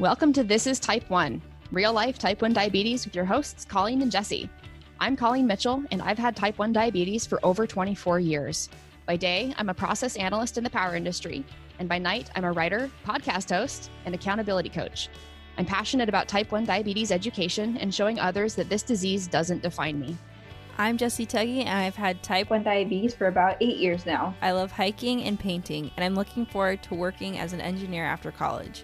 Welcome to This is Type 1, real life type 1 diabetes with your hosts, Colleen and Jesse. I'm Colleen Mitchell, and I've had type 1 diabetes for over 24 years. By day, I'm a process analyst in the power industry, and by night, I'm a writer, podcast host, and accountability coach. I'm passionate about type 1 diabetes education and showing others that this disease doesn't define me. I'm Jesse Tuggy, and I've had type 1 diabetes for about eight years now. I love hiking and painting, and I'm looking forward to working as an engineer after college.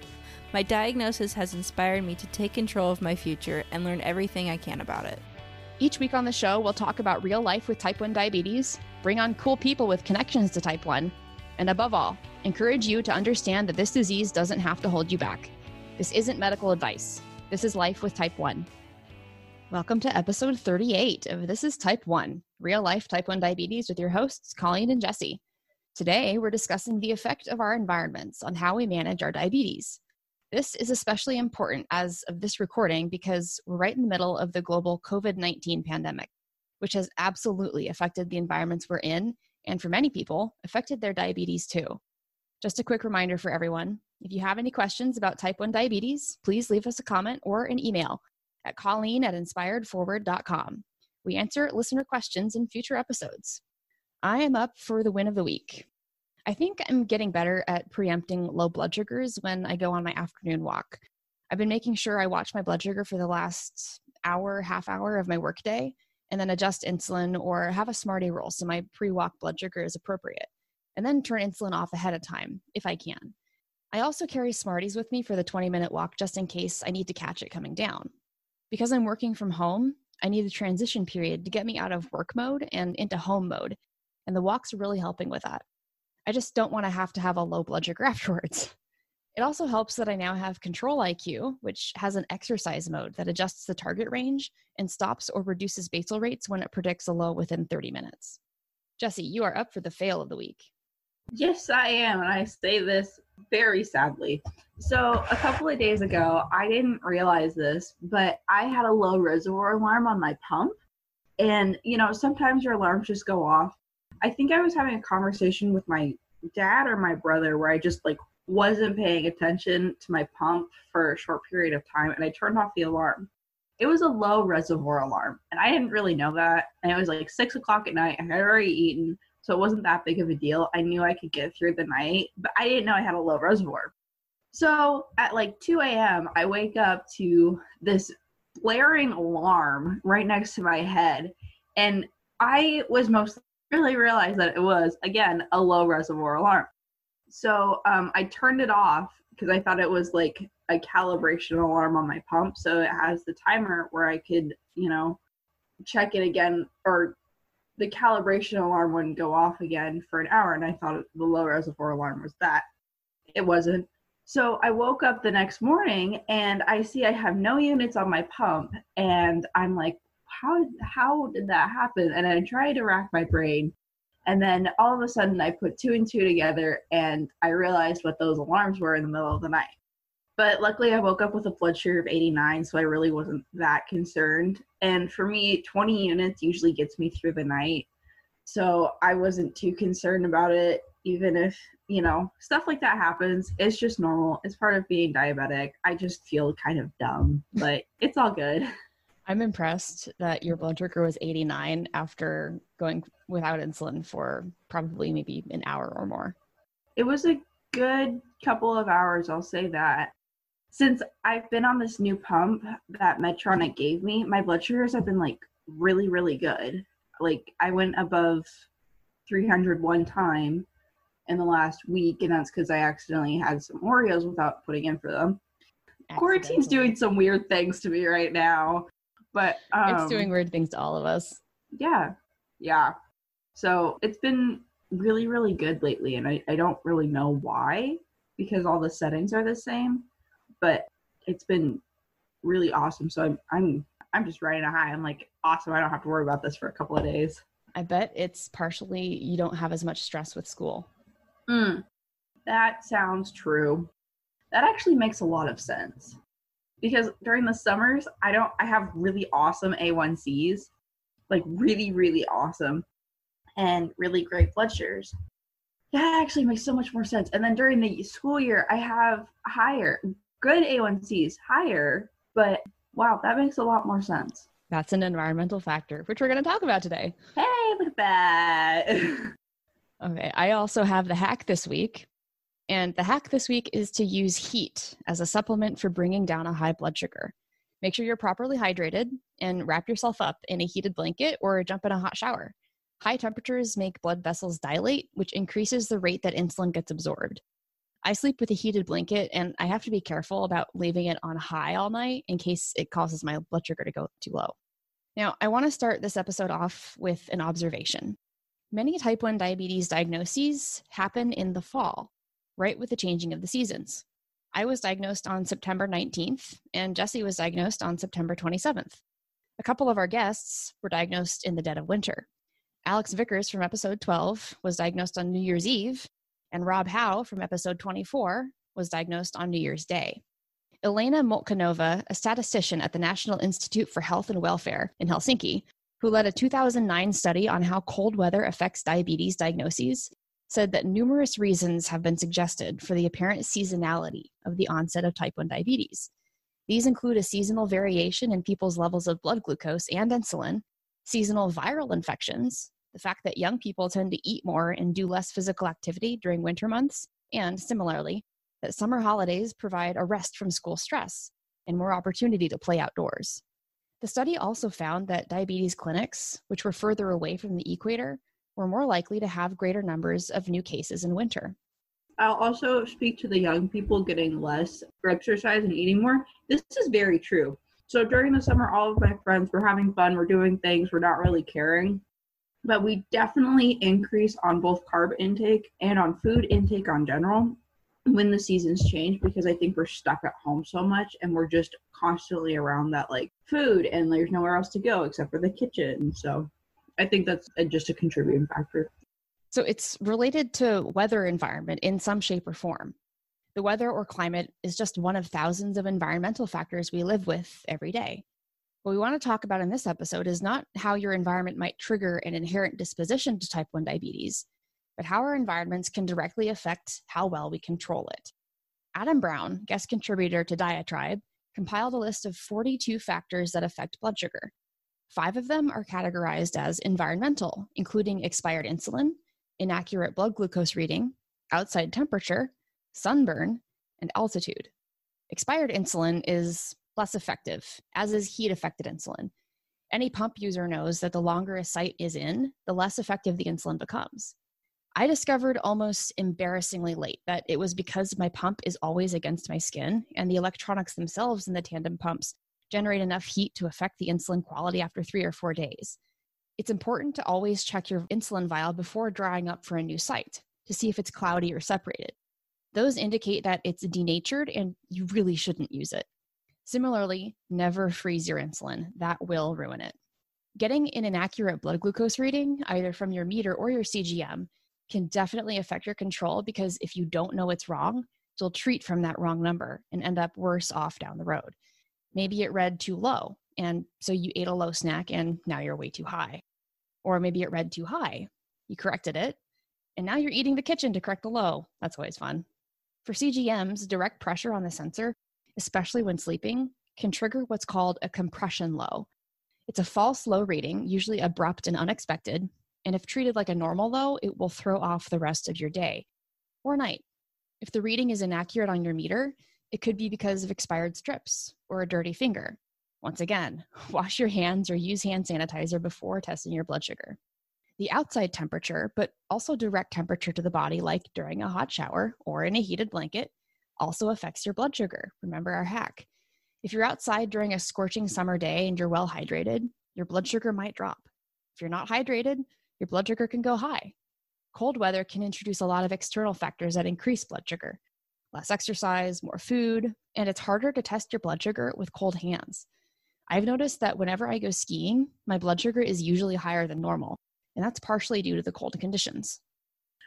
My diagnosis has inspired me to take control of my future and learn everything I can about it. Each week on the show, we'll talk about real life with type 1 diabetes, bring on cool people with connections to type 1, and above all, encourage you to understand that this disease doesn't have to hold you back. This isn't medical advice. This is life with type 1. Welcome to episode 38 of This is Type 1, real life type 1 diabetes with your hosts, Colleen and Jesse. Today, we're discussing the effect of our environments on how we manage our diabetes. This is especially important as of this recording because we're right in the middle of the global COVID 19 pandemic, which has absolutely affected the environments we're in, and for many people, affected their diabetes too. Just a quick reminder for everyone if you have any questions about type 1 diabetes, please leave us a comment or an email at colleen at inspiredforward.com. We answer listener questions in future episodes. I am up for the win of the week. I think I'm getting better at preempting low blood sugars when I go on my afternoon walk. I've been making sure I watch my blood sugar for the last hour, half hour of my workday, and then adjust insulin or have a Smartie roll so my pre walk blood sugar is appropriate, and then turn insulin off ahead of time if I can. I also carry Smarties with me for the 20 minute walk just in case I need to catch it coming down. Because I'm working from home, I need a transition period to get me out of work mode and into home mode, and the walk's are really helping with that. I just don't want to have to have a low blood sugar afterwards. It also helps that I now have Control IQ, which has an exercise mode that adjusts the target range and stops or reduces basal rates when it predicts a low within 30 minutes. Jesse, you are up for the fail of the week. Yes, I am. And I say this very sadly. So, a couple of days ago, I didn't realize this, but I had a low reservoir alarm on my pump. And, you know, sometimes your alarms just go off I think I was having a conversation with my dad or my brother where I just like wasn't paying attention to my pump for a short period of time and I turned off the alarm. It was a low reservoir alarm and I didn't really know that. And it was like six o'clock at night. I had already eaten, so it wasn't that big of a deal. I knew I could get through the night, but I didn't know I had a low reservoir. So at like 2 a.m., I wake up to this blaring alarm right next to my head. And I was most really realized that it was again a low reservoir alarm. So um, I turned it off because I thought it was like a calibration alarm on my pump. So it has the timer where I could, you know, check it again or the calibration alarm wouldn't go off again for an hour. And I thought the low reservoir alarm was that. It wasn't. So I woke up the next morning and I see I have no units on my pump. And I'm like, how how did that happen? And I tried to rack my brain. And then all of a sudden I put two and two together and I realized what those alarms were in the middle of the night. But luckily I woke up with a blood sugar of 89, so I really wasn't that concerned. And for me, 20 units usually gets me through the night. So I wasn't too concerned about it, even if, you know, stuff like that happens. It's just normal. It's part of being diabetic. I just feel kind of dumb, but it's all good. I'm impressed that your blood sugar was 89 after going without insulin for probably maybe an hour or more. It was a good couple of hours, I'll say that. Since I've been on this new pump that Medtronic gave me, my blood sugars have been like really, really good. Like I went above 300 one time in the last week, and that's because I accidentally had some Oreos without putting in for them. Quarantine's doing some weird things to me right now. But um, it's doing weird things to all of us. Yeah. Yeah. So it's been really, really good lately. And I, I don't really know why because all the settings are the same, but it's been really awesome. So I'm, I'm, I'm just riding a high. I'm like, awesome. I don't have to worry about this for a couple of days. I bet it's partially you don't have as much stress with school. Mm, that sounds true. That actually makes a lot of sense because during the summers I don't I have really awesome A1Cs, like really really awesome and really great blood sugars. That actually makes so much more sense. And then during the school year I have higher good A1Cs higher, but wow, that makes a lot more sense. That's an environmental factor, which we're going to talk about today. Hey, look at that. okay, I also have the hack this week. And the hack this week is to use heat as a supplement for bringing down a high blood sugar. Make sure you're properly hydrated and wrap yourself up in a heated blanket or jump in a hot shower. High temperatures make blood vessels dilate, which increases the rate that insulin gets absorbed. I sleep with a heated blanket and I have to be careful about leaving it on high all night in case it causes my blood sugar to go too low. Now, I want to start this episode off with an observation. Many type 1 diabetes diagnoses happen in the fall, right with the changing of the seasons. I was diagnosed on September 19th, and Jesse was diagnosed on September 27th. A couple of our guests were diagnosed in the dead of winter. Alex Vickers from episode 12 was diagnosed on New Year's Eve, and Rob Howe from episode 24 was diagnosed on New Year's Day. Elena Moltchanova, a statistician at the National Institute for Health and Welfare in Helsinki, who led a 2009 study on how cold weather affects diabetes diagnoses, said that numerous reasons have been suggested for the apparent seasonality of the onset of type 1 diabetes. These include a seasonal variation in people's levels of blood glucose and insulin, seasonal viral infections, the fact that young people tend to eat more and do less physical activity during winter months, and similarly, that summer holidays provide a rest from school stress and more opportunity to play outdoors. The study also found that diabetes clinics, which were further away from the equator, were more likely to have greater numbers of new cases in winter. I'll also speak to the young people getting less exercise and eating more. This is very true. So during the summer, all of my friends were having fun, we're doing things, we're not really caring. But we definitely increase on both carb intake and on food intake on general when the seasons change because I think we're stuck at home so much and we're just constantly around that like food and there's nowhere else to go except for the kitchen. So I think that's just a contributing factor. So it's related to weather environment in some shape or form. The weather or climate is just one of thousands of environmental factors we live with every day. What we want to talk about in this episode is not how your environment might trigger an inherent disposition to type 1 diabetes, but how our environments can directly affect how well we control it. Adam Brown, guest contributor to Diatribe, compiled a list of 42 factors that affect blood sugar, Five of them are categorized as environmental, including expired insulin, inaccurate blood glucose reading, outside temperature, sunburn, and altitude. Expired insulin is less effective, as is heat affected insulin. Any pump user knows that the longer a site is in, the less effective the insulin becomes. I discovered almost embarrassingly late that it was because my pump is always against my skin, and the electronics themselves in the tandem pumps generate enough heat to affect the insulin quality after three or four days. It's important to always check your insulin vial before drying up for a new site to see if it's cloudy or separated. Those indicate that it's denatured and you really shouldn't use it. Similarly, never freeze your insulin, that will ruin it. Getting an inaccurate blood glucose reading, either from your meter or your CGM, can definitely affect your control because if you don't know what's wrong, you'll treat from that wrong number and end up worse off down the road. Maybe it read too low. And so you ate a low snack and now you're way too high. Or maybe it read too high. You corrected it and now you're eating the kitchen to correct the low. That's always fun. For CGMs, direct pressure on the sensor, especially when sleeping, can trigger what's called a compression low. It's a false low reading, usually abrupt and unexpected, and if treated like a normal low, it will throw off the rest of your day or night. If the reading is inaccurate on your meter, it could be because of expired strips or a dirty finger. Once again, wash your hands or use hand sanitizer before testing your blood sugar. The outside temperature, but also direct temperature to the body, like during a hot shower or in a heated blanket, also affects your blood sugar. Remember our hack. If you're outside during a scorching summer day and you're well hydrated, your blood sugar might drop. If you're not hydrated, your blood sugar can go high. Cold weather can introduce a lot of external factors that increase blood sugar, less exercise, more food, and it's harder to test your blood sugar with cold hands. I've noticed that whenever I go skiing, my blood sugar is usually higher than normal, and that's partially due to the cold conditions.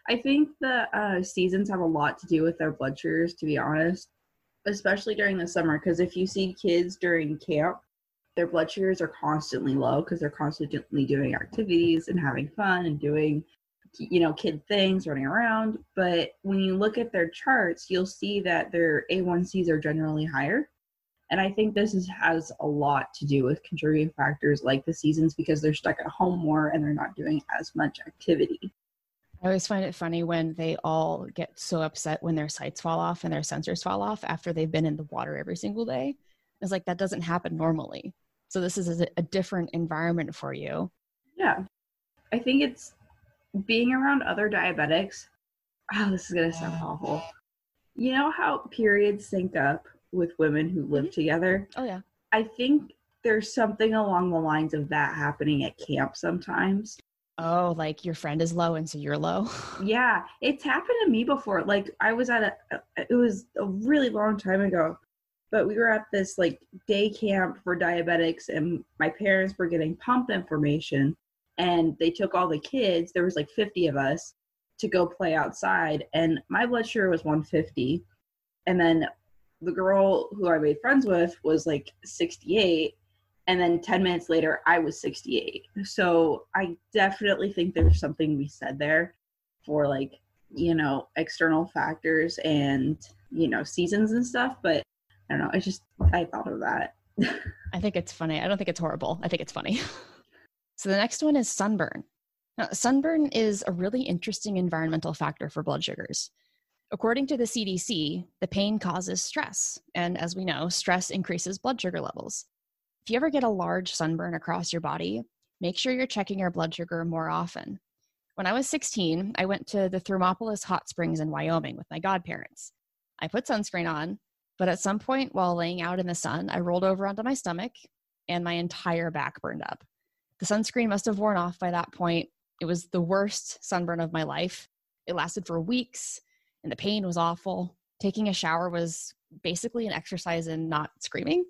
I think the uh, seasons have a lot to do with their blood sugars, to be honest, especially during the summer. Because if you see kids during camp, their blood sugars are constantly low because they're constantly doing activities and having fun and doing you know, kid things running around. But when you look at their charts, you'll see that their A1Cs are generally higher. And I think this is, has a lot to do with contributing factors like the seasons because they're stuck at home more and they're not doing as much activity. I always find it funny when they all get so upset when their sites fall off and their sensors fall off after they've been in the water every single day. It's like that doesn't happen normally. So this is a, a different environment for you. Yeah. I think it's being around other diabetics. Oh, this is going to sound awful. You know how periods sync up with women who live mm-hmm. together? Oh, yeah. I think there's something along the lines of that happening at camp sometimes. Oh, like your friend is low and so you're low? Yeah, it's happened to me before. Like I was at a, it was a really long time ago, but we were at this like day camp for diabetics and my parents were getting pump information and they took all the kids, there was like 50 of us to go play outside and my blood sugar was 150 and then the girl who I made friends with was like 68 and then 10 minutes later I was 68. So I definitely think there's something we said there for like, you know, external factors and, you know, seasons and stuff, but I don't know, I just I thought of that. I think it's funny. I don't think it's horrible. I think it's funny. so the next one is sunburn. Now, sunburn is a really interesting environmental factor for blood sugars. According to the CDC, the pain causes stress. And as we know, stress increases blood sugar levels. If you ever get a large sunburn across your body, make sure you're checking your blood sugar more often. When I was 16, I went to the Thermopolis Hot Springs in Wyoming with my godparents. I put sunscreen on, but at some point while laying out in the sun, I rolled over onto my stomach and my entire back burned up. The sunscreen must have worn off by that point. It was the worst sunburn of my life. It lasted for weeks and the pain was awful. Taking a shower was basically an exercise in not screaming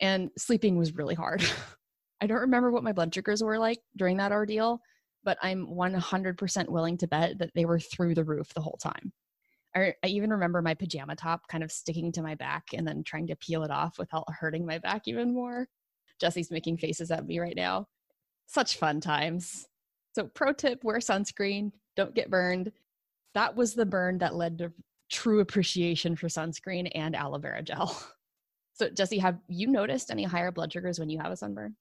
and sleeping was really hard. I don't remember what my blood sugars were like during that ordeal, but I'm 100% willing to bet that they were through the roof the whole time. I, I, even remember my pajama top kind of sticking to my back and then trying to peel it off without hurting my back even more. Jesse's making faces at me right now. Such fun times. So, pro tip wear sunscreen, don't get burned. That was the burn that led to true appreciation for sunscreen and aloe vera gel. So, Jesse, have you noticed any higher blood sugars when you have a sunburn?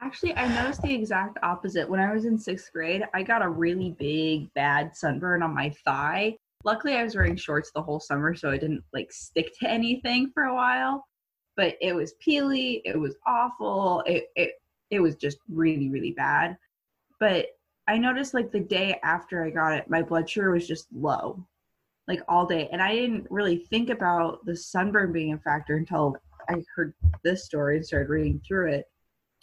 Actually, I noticed the exact opposite. When I was in sixth grade, I got a really big, bad sunburn on my thigh. Luckily, I was wearing shorts the whole summer, so I didn't like stick to anything for a while. But it was peely. It was awful. It it it was just really, really bad. But I noticed like the day after I got it, my blood sugar was just low, like all day. And I didn't really think about the sunburn being a factor until I heard this story and started reading through it.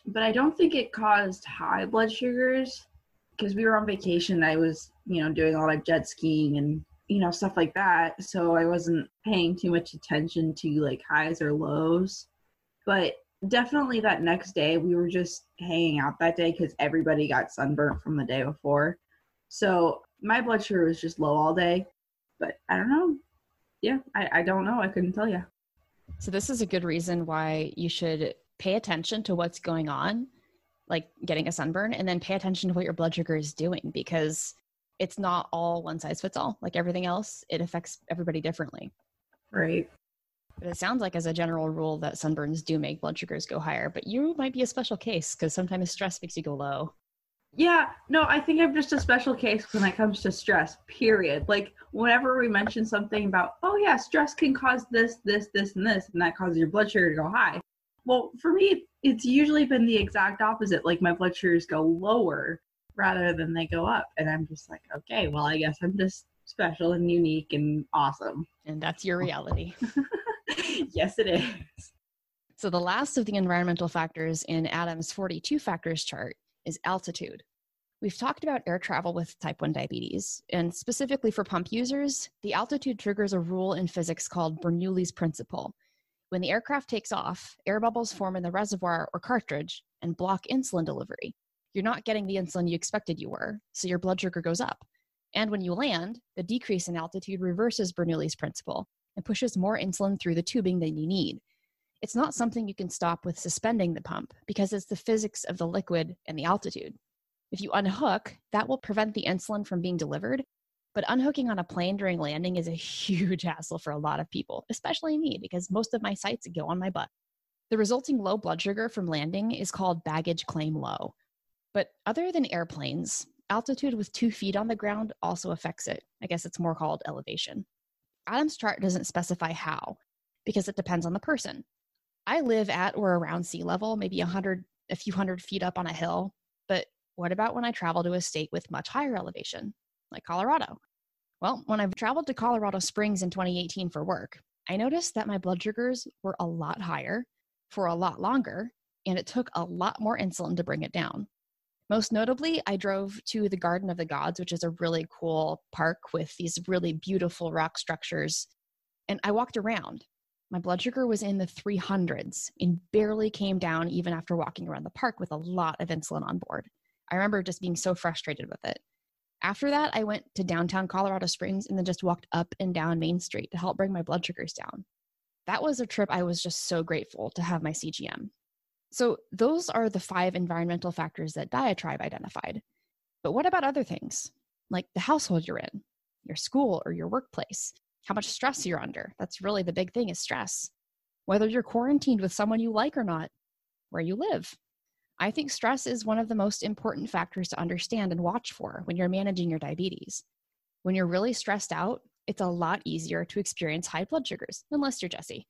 But I don't think it caused high blood sugars because we were on vacation. I was, you know, doing a lot of jet skiing and, you know, stuff like that. So I wasn't paying too much attention to like highs or lows. But definitely that next day, we were just hanging out that day because everybody got sunburnt from the day before. So my blood sugar was just low all day. But I don't know. Yeah, I, I don't know. I couldn't tell you. So, this is a good reason why you should pay attention to what's going on, like getting a sunburn, and then pay attention to what your blood sugar is doing because it's not all one size fits all. Like everything else, it affects everybody differently. Right. But it sounds like, as a general rule, that sunburns do make blood sugars go higher. But you might be a special case because sometimes stress makes you go low. Yeah, no, I think I'm just a special case when it comes to stress, period. Like, whenever we mention something about, oh, yeah, stress can cause this, this, this, and this, and that causes your blood sugar to go high. Well, for me, it's usually been the exact opposite. Like, my blood sugars go lower rather than they go up. And I'm just like, okay, well, I guess I'm just special and unique and awesome. And that's your reality. yes, it is. So, the last of the environmental factors in Adam's 42 factors chart is altitude. We've talked about air travel with type 1 diabetes, and specifically for pump users, the altitude triggers a rule in physics called Bernoulli's principle. When the aircraft takes off, air bubbles form in the reservoir or cartridge and block insulin delivery. You're not getting the insulin you expected you were, so your blood sugar goes up. And when you land, the decrease in altitude reverses Bernoulli's principle and pushes more insulin through the tubing than you need, it's not something you can stop with suspending the pump because it's the physics of the liquid and the altitude. If you unhook, that will prevent the insulin from being delivered. But unhooking on a plane during landing is a huge hassle for a lot of people, especially me, because most of my sites go on my butt. The resulting low blood sugar from landing is called baggage claim low. But other than airplanes, altitude with two feet on the ground also affects it. I guess it's more called elevation. Adam's chart doesn't specify how, because it depends on the person. I live at or around sea level, maybe a hundred, a few hundred feet up on a hill. But what about when I travel to a state with much higher elevation, like Colorado? Well, when I've traveled to Colorado Springs in 2018 for work, I noticed that my blood sugars were a lot higher for a lot longer, and it took a lot more insulin to bring it down. Most notably, I drove to the Garden of the Gods, which is a really cool park with these really beautiful rock structures. And I walked around. My blood sugar was in the 300s and barely came down even after walking around the park with a lot of insulin on board. I remember just being so frustrated with it. After that, I went to downtown Colorado Springs and then just walked up and down Main Street to help bring my blood sugars down. That was a trip I was just so grateful to have my CGM. So, those are the five environmental factors that Diatribe identified. But what about other things, like the household you're in, your school, or your workplace? How much stress you're under? That's really the big thing is stress. Whether you're quarantined with someone you like or not, where you live. I think stress is one of the most important factors to understand and watch for when you're managing your diabetes. When you're really stressed out, it's a lot easier to experience high blood sugars, unless you're Jesse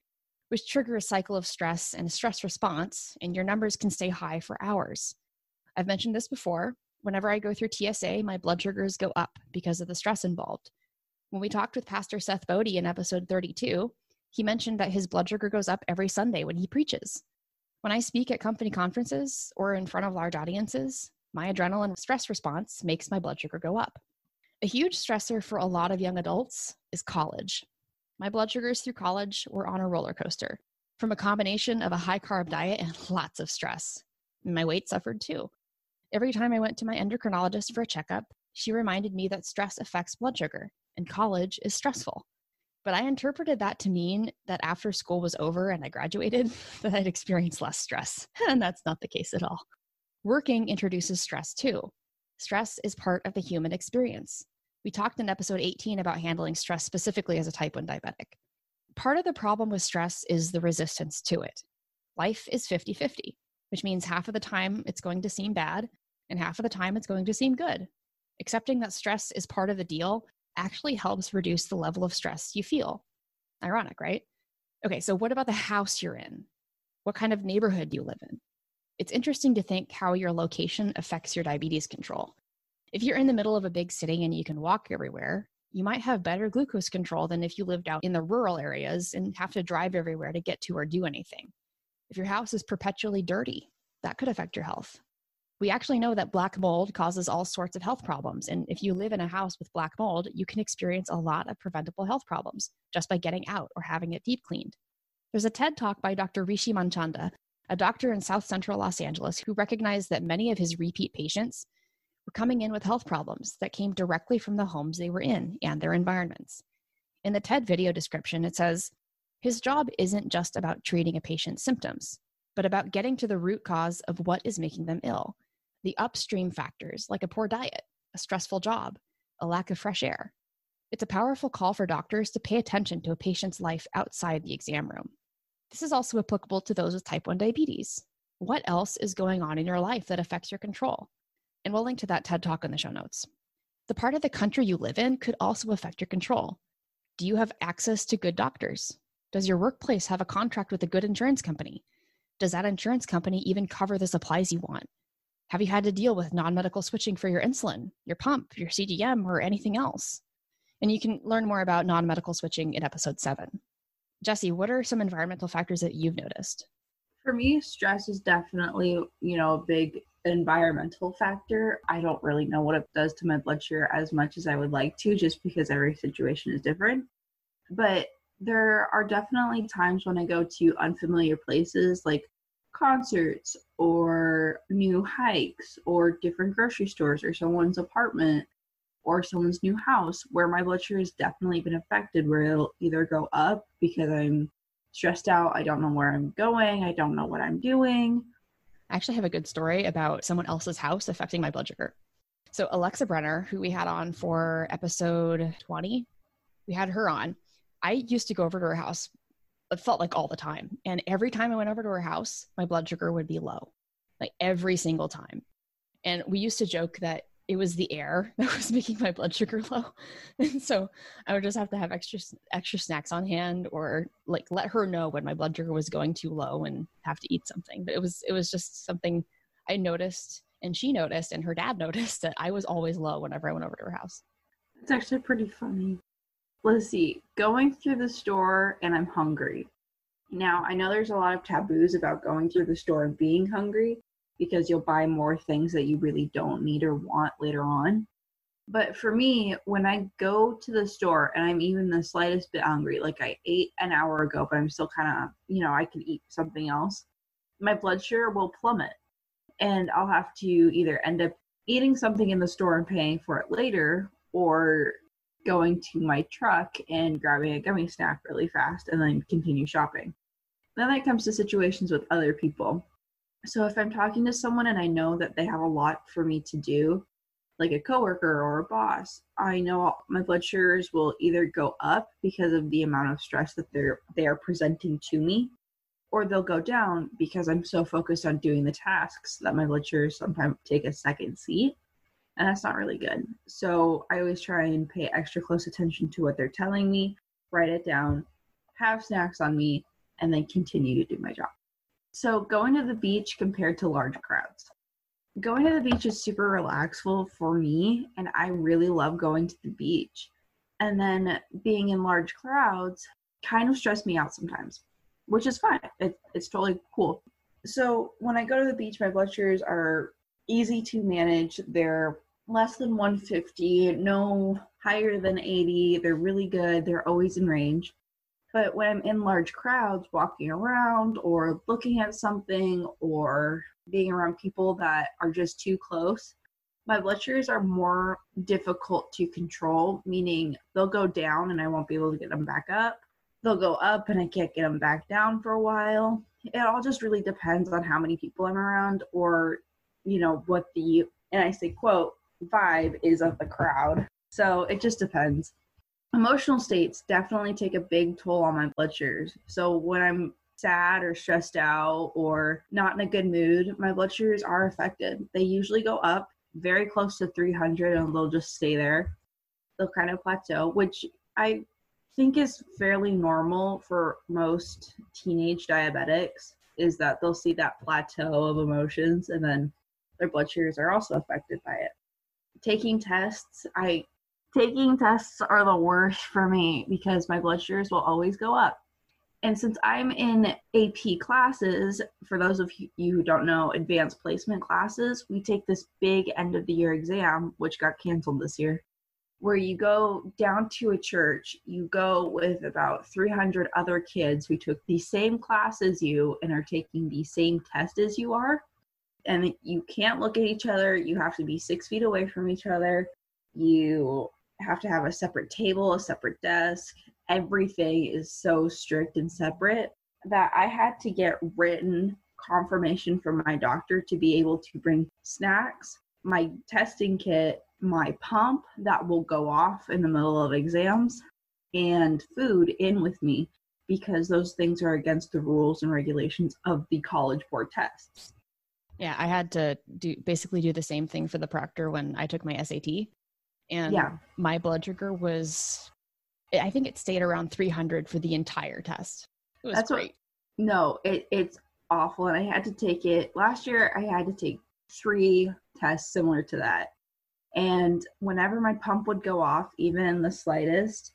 which trigger a cycle of stress and a stress response, and your numbers can stay high for hours. I've mentioned this before. Whenever I go through TSA, my blood sugars go up because of the stress involved. When we talked with Pastor Seth Bodie in episode 32, he mentioned that his blood sugar goes up every Sunday when he preaches. When I speak at company conferences or in front of large audiences, my adrenaline stress response makes my blood sugar go up. A huge stressor for a lot of young adults is college. My blood sugars through college were on a roller coaster from a combination of a high carb diet and lots of stress. My weight suffered too. Every time I went to my endocrinologist for a checkup, she reminded me that stress affects blood sugar and college is stressful. But I interpreted that to mean that after school was over and I graduated, that I'd experience less stress. And that's not the case at all. Working introduces stress too. Stress is part of the human experience. We talked in episode 18 about handling stress specifically as a type 1 diabetic. Part of the problem with stress is the resistance to it. Life is 50 50, which means half of the time it's going to seem bad and half of the time it's going to seem good. Accepting that stress is part of the deal actually helps reduce the level of stress you feel. Ironic, right? Okay, so what about the house you're in? What kind of neighborhood do you live in? It's interesting to think how your location affects your diabetes control. If you're in the middle of a big city and you can walk everywhere, you might have better glucose control than if you lived out in the rural areas and have to drive everywhere to get to or do anything. If your house is perpetually dirty, that could affect your health. We actually know that black mold causes all sorts of health problems. And if you live in a house with black mold, you can experience a lot of preventable health problems just by getting out or having it deep cleaned. There's a TED talk by Dr. Rishi Manchanda, a doctor in South Central Los Angeles, who recognized that many of his repeat patients were coming in with health problems that came directly from the homes they were in and their environments. In the TED video description, it says, his job isn't just about treating a patient's symptoms, but about getting to the root cause of what is making them ill, the upstream factors like a poor diet, a stressful job, a lack of fresh air. It's a powerful call for doctors to pay attention to a patient's life outside the exam room. This is also applicable to those with type 1 diabetes. What else is going on in your life that affects your control? And we'll link to that TED talk in the show notes. The part of the country you live in could also affect your control. Do you have access to good doctors? Does your workplace have a contract with a good insurance company? Does that insurance company even cover the supplies you want? Have you had to deal with non medical switching for your insulin, your pump, your CGM, or anything else? And you can learn more about non medical switching in episode seven. Jesse, what are some environmental factors that you've noticed? For me, stress is definitely, you know, a big environmental factor. I don't really know what it does to my blood sugar as much as I would like to, just because every situation is different. But there are definitely times when I go to unfamiliar places like concerts or new hikes or different grocery stores or someone's apartment or someone's new house where my blood sugar has definitely been affected where it'll either go up because I'm stressed out, I don't know where I'm going, I don't know what I'm doing, I actually have a good story about someone else's house affecting my blood sugar. So, Alexa Brenner, who we had on for episode 20, we had her on. I used to go over to her house, it felt like all the time. And every time I went over to her house, my blood sugar would be low, like every single time. And we used to joke that it was the air that was making my blood sugar low. And so i would just have to have extra extra snacks on hand or like let her know when my blood sugar was going too low and have to eat something. But it was it was just something i noticed and she noticed and her dad noticed that i was always low whenever i went over to her house. It's actually pretty funny. Let's see. Going through the store and i'm hungry. Now i know there's a lot of taboos about going through the store and being hungry because you'll buy more things that you really don't need or want later on. But for me, when I go to the store and I'm even the slightest bit hungry, like I ate an hour ago, but I'm still kind of, you know, I can eat something else, my blood sugar will plummet. And I'll have to either end up eating something in the store and paying for it later, or going to my truck and grabbing a gummy snack really fast and then continue shopping. Then that comes to situations with other people. So if I'm talking to someone and I know that they have a lot for me to do, like a coworker or a boss, I know my blood sugars will either go up because of the amount of stress that they're they are presenting to me, or they'll go down because I'm so focused on doing the tasks that my blood sugars sometimes take a second seat. And that's not really good. So I always try and pay extra close attention to what they're telling me, write it down, have snacks on me, and then continue to do my job. So, going to the beach compared to large crowds. Going to the beach is super relaxful for me, and I really love going to the beach. And then being in large crowds kind of stress me out sometimes, which is fine. It, it's totally cool. So, when I go to the beach, my blood sugars are easy to manage. They're less than 150, no higher than 80. They're really good. They're always in range. But when I'm in large crowds walking around or looking at something or being around people that are just too close, my blood sugars are more difficult to control, meaning they'll go down and I won't be able to get them back up. They'll go up and I can't get them back down for a while. It all just really depends on how many people I'm around or, you know, what the, and I say, quote, vibe is of the crowd. So it just depends emotional states definitely take a big toll on my blood sugars. So when I'm sad or stressed out or not in a good mood, my blood sugars are affected. They usually go up very close to 300 and they'll just stay there. They'll kind of plateau, which I think is fairly normal for most teenage diabetics is that they'll see that plateau of emotions and then their blood sugars are also affected by it. Taking tests, I taking tests are the worst for me because my blood sugars will always go up. And since I'm in AP classes, for those of you who don't know, advanced placement classes, we take this big end of the year exam, which got canceled this year, where you go down to a church, you go with about 300 other kids who took the same class as you and are taking the same test as you are. And you can't look at each other, you have to be six feet away from each other. You have to have a separate table, a separate desk. Everything is so strict and separate that I had to get written confirmation from my doctor to be able to bring snacks, my testing kit, my pump that will go off in the middle of exams, and food in with me because those things are against the rules and regulations of the college board tests. Yeah, I had to do basically do the same thing for the proctor when I took my SAT and yeah. my blood sugar was i think it stayed around 300 for the entire test. It was That's great. What, no it, it's awful and i had to take it last year i had to take three tests similar to that. And whenever my pump would go off even the slightest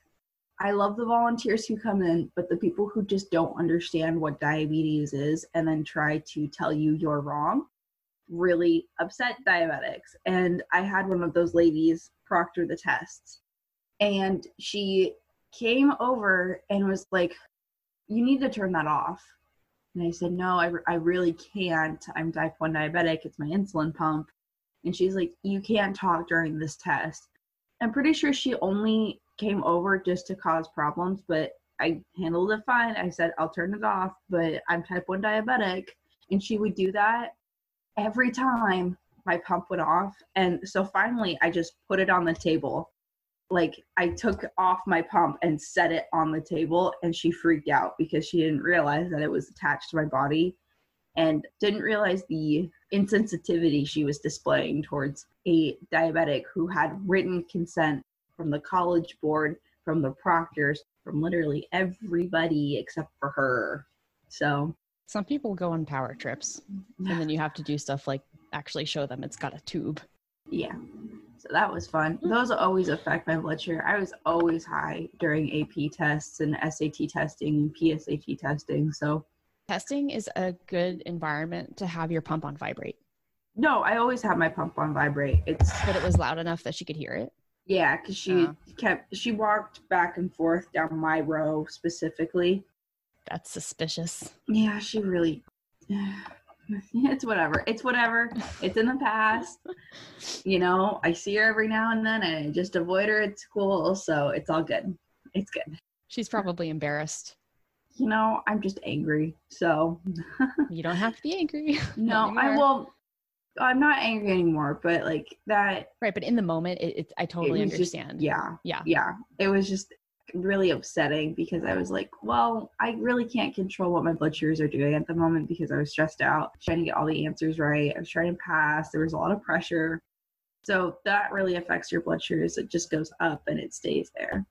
i love the volunteers who come in but the people who just don't understand what diabetes is and then try to tell you you're wrong really upset diabetics. And i had one of those ladies proctor the tests. And she came over and was like, You need to turn that off. And I said, No, I, I really can't. I'm type 1 diabetic. It's my insulin pump. And she's like, You can't talk during this test. I'm pretty sure she only came over just to cause problems, but I handled it fine. I said, I'll turn it off, but I'm type 1 diabetic. And she would do that every time my pump went off. And so finally, I just put it on the table. Like I took off my pump and set it on the table, and she freaked out because she didn't realize that it was attached to my body and didn't realize the insensitivity she was displaying towards a diabetic who had written consent from the college board, from the proctors, from literally everybody except for her. So some people go on power trips and then you have to do stuff like actually show them it's got a tube. Yeah. So that was fun. Those always affect my blood sugar. I was always high during AP tests and SAT testing and PSAT testing. So testing is a good environment to have your pump on vibrate. No, I always have my pump on vibrate. It's but it was loud enough that she could hear it. Yeah, because she uh, kept she walked back and forth down my row specifically. That's suspicious. Yeah, she really. It's whatever. It's whatever. It's in the past. you know, I see her every now and then, and I just avoid her at school, so it's all good. It's good. She's probably embarrassed. You know, I'm just angry. So you don't have to be angry. no, I will. I'm not angry anymore, but like that. Right, but in the moment, it, it I totally understand. Just, yeah, yeah, yeah. It was just really upsetting because I was like, well, I really can't control what my blood sugars are doing at the moment because I was stressed out, trying to get all the answers right. I was trying to pass. There was a lot of pressure. So that really affects your blood sugars. It just goes up and it stays there.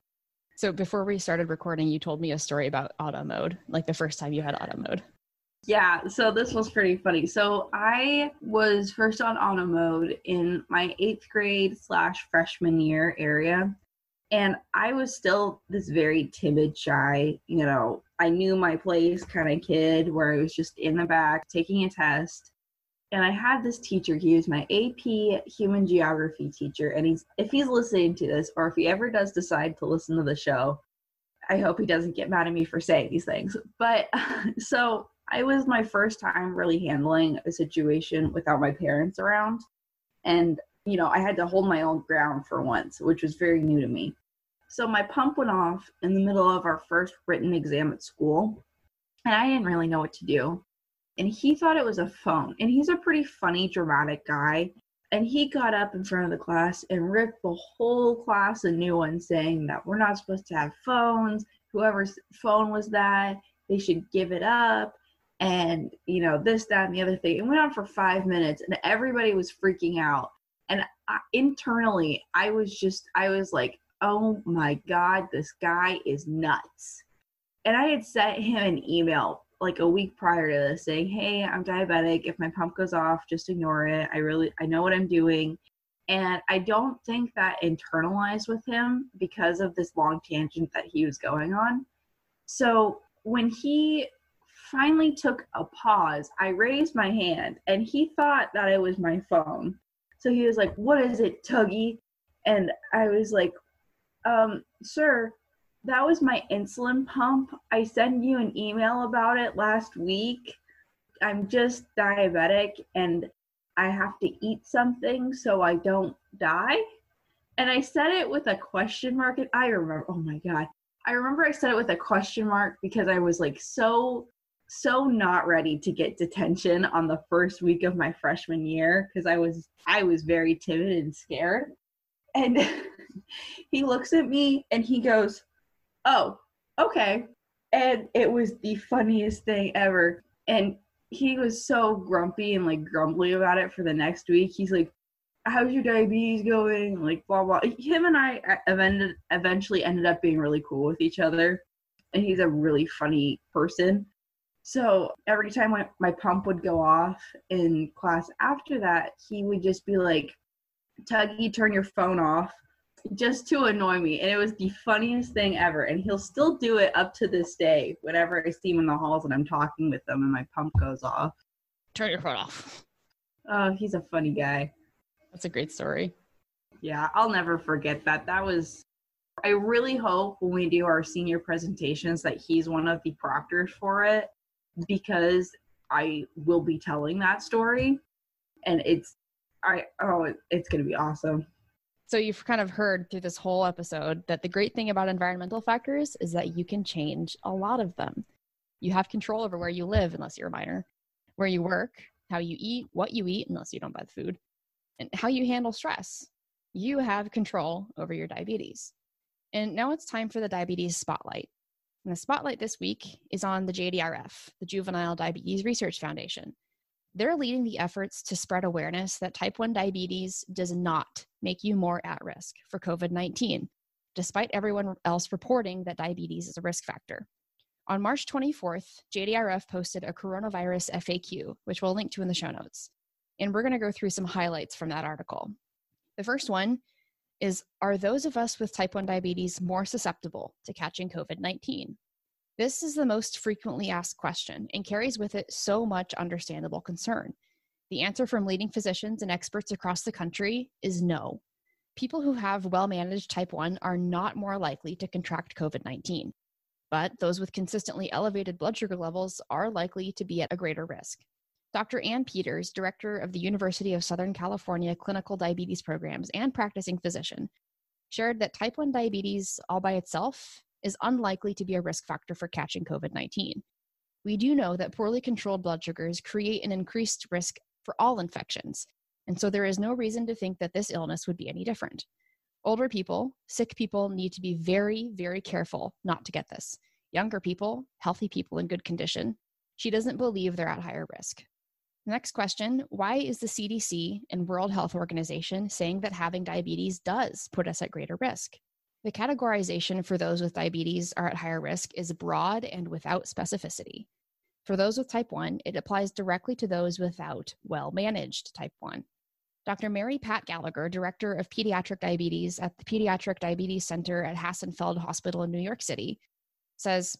So before we started recording, you told me a story about auto mode, like the first time you had auto mode. Yeah, so this was pretty funny. So I was first on auto mode in my eighth grade slash freshman year area. And I was still this very timid, shy, you know, I knew my place kind of kid where I was just in the back taking a test. And I had this teacher, he was my AP human geography teacher. And he's, if he's listening to this, or if he ever does decide to listen to the show, I hope he doesn't get mad at me for saying these things. But so I was my first time really handling a situation without my parents around. And, you know, I had to hold my own ground for once, which was very new to me. So my pump went off in the middle of our first written exam at school. And I didn't really know what to do. And he thought it was a phone. And he's a pretty funny, dramatic guy. And he got up in front of the class and ripped the whole class a new one, saying that we're not supposed to have phones. Whoever's phone was that, they should give it up and you know this that and the other thing it went on for five minutes and everybody was freaking out and I, internally i was just i was like oh my god this guy is nuts. And i had sent him an email like a week prior to this saying hey i'm diabetic. If my pump goes off just ignore it. I really i know what i'm doing. And i don't think that internalized with him because of this long tangent that he was going on. So when he finally took a pause, I raised my hand and he thought that it was my phone. So he was like, What is it, Tuggy? And I was like, um, Sir, that was my insulin pump. I sent you an email about it last week. I'm just diabetic and I have to eat something so I don't die. And I said it with a question mark. And I remember, oh my God. I remember I said it with a question mark because I was like so so not ready to get detention on the first week of my freshman year because I was I was very timid and scared. And he looks at me and he goes, "Oh, okay." And it was the funniest thing ever. And he was so grumpy and like grumbly about it for the next week. He's like, "How's your diabetes going?" Like blah blah. Him and I uh, eventually ended up being really cool with each other, and he's a really funny person. So every time my, my pump would go off in class after that, he would just be like, Tuggy, turn your phone off, just to annoy me. And it was the funniest thing ever. And he'll still do it up to this day whenever I see him in the halls and I'm talking with them and my pump goes off. Turn your phone off. Oh, he's a funny guy. That's a great story. Yeah, I'll never forget that. That was I really hope when we do our senior presentations that he's one of the proctors for it because I will be telling that story and it's I oh it's going to be awesome. So you've kind of heard through this whole episode that the great thing about environmental factors is that you can change a lot of them. You have control over where you live unless you're a minor, where you work, how you eat, what you eat, unless you don't buy the food, and how you handle stress. You have control over your diabetes. And now it's time for the diabetes spotlight. And the spotlight this week is on the JDRF, the Juvenile Diabetes Research Foundation. They're leading the efforts to spread awareness that type 1 diabetes does not make you more at risk for COVID 19, despite everyone else reporting that diabetes is a risk factor. On March 24th, JDRF posted a coronavirus FAQ, which we'll link to in the show notes. And we're going to go through some highlights from that article. The first one is Are those of us with type 1 diabetes more susceptible to catching COVID 19? This is the most frequently asked question and carries with it so much understandable concern. The answer from leading physicians and experts across the country is no. People who have well managed type 1 are not more likely to contract COVID 19, but those with consistently elevated blood sugar levels are likely to be at a greater risk. Dr. Ann Peters, director of the University of Southern California Clinical Diabetes Programs and practicing physician, shared that type 1 diabetes all by itself is unlikely to be a risk factor for catching COVID 19. We do know that poorly controlled blood sugars create an increased risk for all infections, and so there is no reason to think that this illness would be any different. Older people, sick people need to be very, very careful not to get this. Younger people, healthy people in good condition, she doesn't believe they're at higher risk. Next question Why is the CDC and World Health Organization saying that having diabetes does put us at greater risk? The categorization for those with diabetes are at higher risk is broad and without specificity. For those with type 1, it applies directly to those without well managed type 1. Dr. Mary Pat Gallagher, Director of Pediatric Diabetes at the Pediatric Diabetes Center at Hassenfeld Hospital in New York City, says,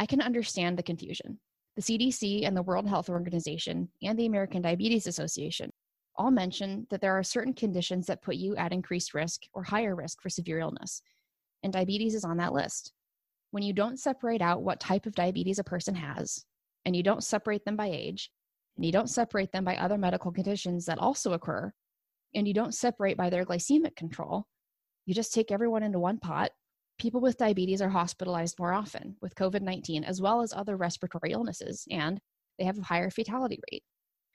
I can understand the confusion. The CDC and the World Health Organization and the American Diabetes Association all mention that there are certain conditions that put you at increased risk or higher risk for severe illness, and diabetes is on that list. When you don't separate out what type of diabetes a person has, and you don't separate them by age, and you don't separate them by other medical conditions that also occur, and you don't separate by their glycemic control, you just take everyone into one pot people with diabetes are hospitalized more often with COVID 19 as well as other respiratory illnesses, and they have a higher fatality rate.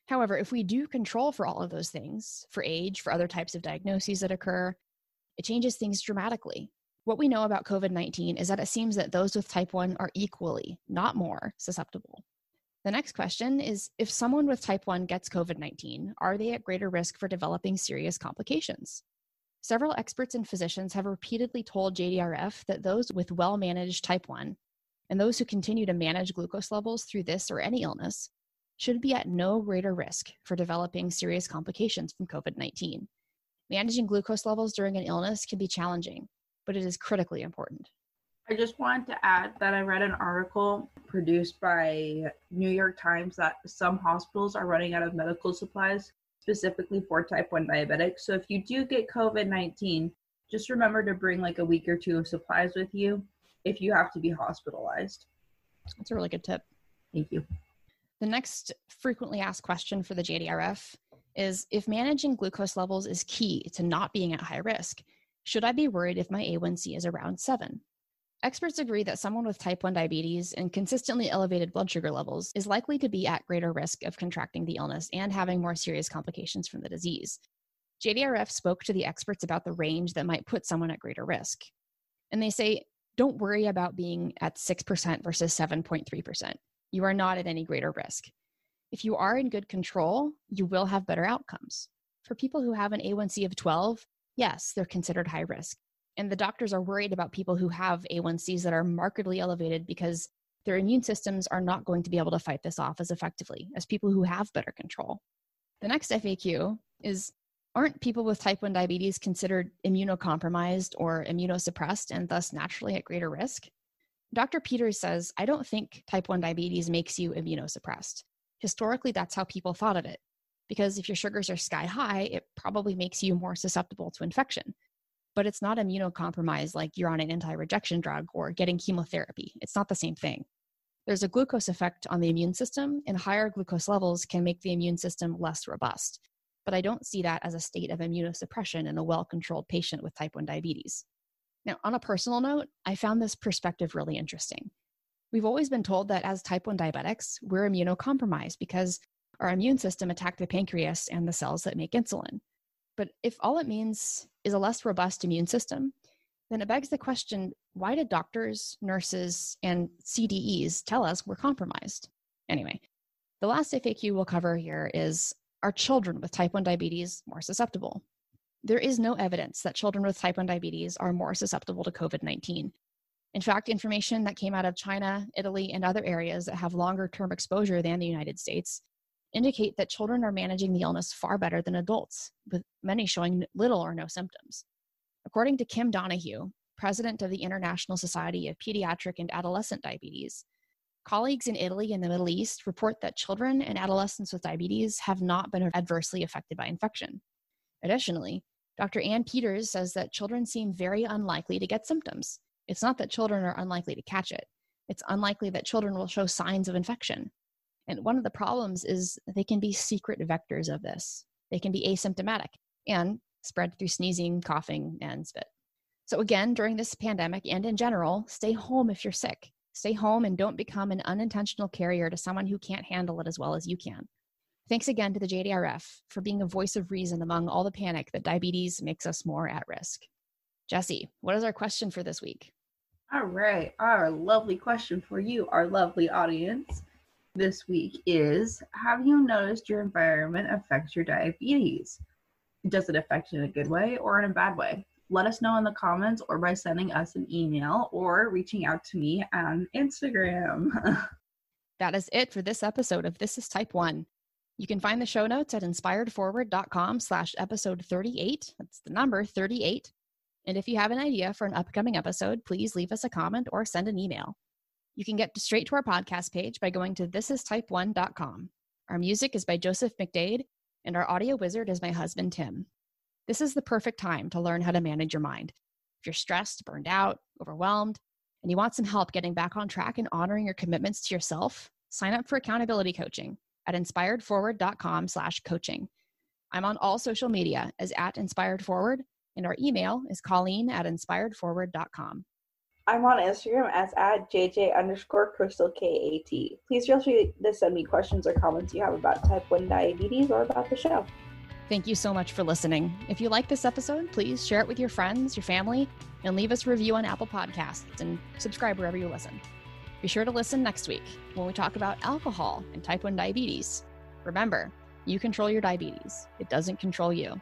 However, if we do control for all of those things, for age, for other types of diagnoses that occur, it changes things dramatically. What we know about COVID 19 is that it seems that those with type 1 are equally, not more, susceptible. The next question is If someone with type 1 gets COVID 19, are they at greater risk for developing serious complications? Several experts and physicians have repeatedly told JDRF that those with well managed type 1 and those who continue to manage glucose levels through this or any illness should be at no greater risk for developing serious complications from COVID 19. Managing glucose levels during an illness can be challenging, but it is critically important. I just wanted to add that I read an article produced by New York Times that some hospitals are running out of medical supplies specifically for type 1 diabetics. So if you do get COVID 19, just remember to bring like a week or two of supplies with you if you have to be hospitalized. That's a really good tip. Thank you. The next frequently asked question for the JDRF is if managing glucose levels is key to not being at high risk, should I be worried if my A1C is around 7? Experts agree that someone with type 1 diabetes and consistently elevated blood sugar levels is likely to be at greater risk of contracting the illness and having more serious complications from the disease. JDRF spoke to the experts about the range that might put someone at greater risk. And they say, don't worry about being at 6% versus 7.3%. You are not at any greater risk. If you are in good control, you will have better outcomes. For people who have an A1C of 12, yes, they're considered high risk and the doctors are worried about people who have A1Cs that are markedly elevated because their immune systems are not going to be able to fight this off as effectively as people who have better control. The next FAQ is Aren't people with type 1 diabetes considered immunocompromised or immunosuppressed and thus naturally at greater risk? Dr. Peters says, I don't think type 1 diabetes makes you immunosuppressed. Historically, that's how people thought of it. Because if your sugars are sky high, it probably makes you more susceptible to infection but it's not immunocompromised like you're on an anti rejection drug or getting chemotherapy. It's not the same thing. There's a glucose effect on the immune system, and higher glucose levels can make the immune system less robust. But I don't see that as a state of immunosuppression in a well controlled patient with type 1 diabetes. Now, on a personal note, I found this perspective really interesting. We've always been told that as type 1 diabetics, we're immunocompromised because our immune system attack the pancreas and the cells that make insulin. But if all it means is a less robust immune system, then it begs the question why did doctors, nurses, and CDEs tell us we're compromised? Anyway, the last FAQ we'll cover here is Are children with type 1 diabetes more susceptible? There is no evidence that children with type 1 diabetes are more susceptible to COVID 19. In fact, information that came out of China, Italy, and other areas that have longer term exposure than the United States indicate that children are managing the illness far better than adults, with many showing little or no symptoms. According to Kim Donaghue, president of the International Society of Pediatric and Adolescent Diabetes, colleagues in Italy and the Middle East report that children and adolescents with diabetes have not been adversely affected by infection. Additionally, Dr. Ann Peters says that children seem very unlikely to get symptoms. It's not that children are unlikely to catch it, it's unlikely that children will show signs of infection. And one of the problems is they can be secret vectors of this. They can be asymptomatic and spread through sneezing, coughing, and spit. So, again, during this pandemic and in general, stay home if you're sick. Stay home and don't become an unintentional carrier to someone who can't handle it as well as you can. Thanks again to the JDRF for being a voice of reason among all the panic that diabetes makes us more at risk. Jesse, what is our question for this week? All right. Our lovely question for you, our lovely audience, this week is Have you noticed your environment affects your diabetes? Does it affect you in a good way or in a bad way? Let us know in the comments or by sending us an email or reaching out to me on Instagram. that is it for this episode of This is Type 1. You can find the show notes at inspiredforward.com slash episode 38. That's the number 38. And if you have an idea for an upcoming episode, please leave us a comment or send an email. You can get straight to our podcast page by going to thisistype1.com. Our music is by Joseph McDade, and our audio wizard is my husband, Tim. This is the perfect time to learn how to manage your mind. If you're stressed, burned out, overwhelmed, and you want some help getting back on track and honoring your commitments to yourself, sign up for accountability coaching at inspiredforward.com slash coaching. I'm on all social media as at inspiredforward, and our email is colleen at inspiredforward.com. I'm on Instagram as at JJ underscore crystal KAT. Please feel free to send me questions or comments you have about type 1 diabetes or about the show. Thank you so much for listening. If you like this episode, please share it with your friends, your family, and leave us a review on Apple Podcasts and subscribe wherever you listen. Be sure to listen next week when we talk about alcohol and type 1 diabetes. Remember, you control your diabetes, it doesn't control you.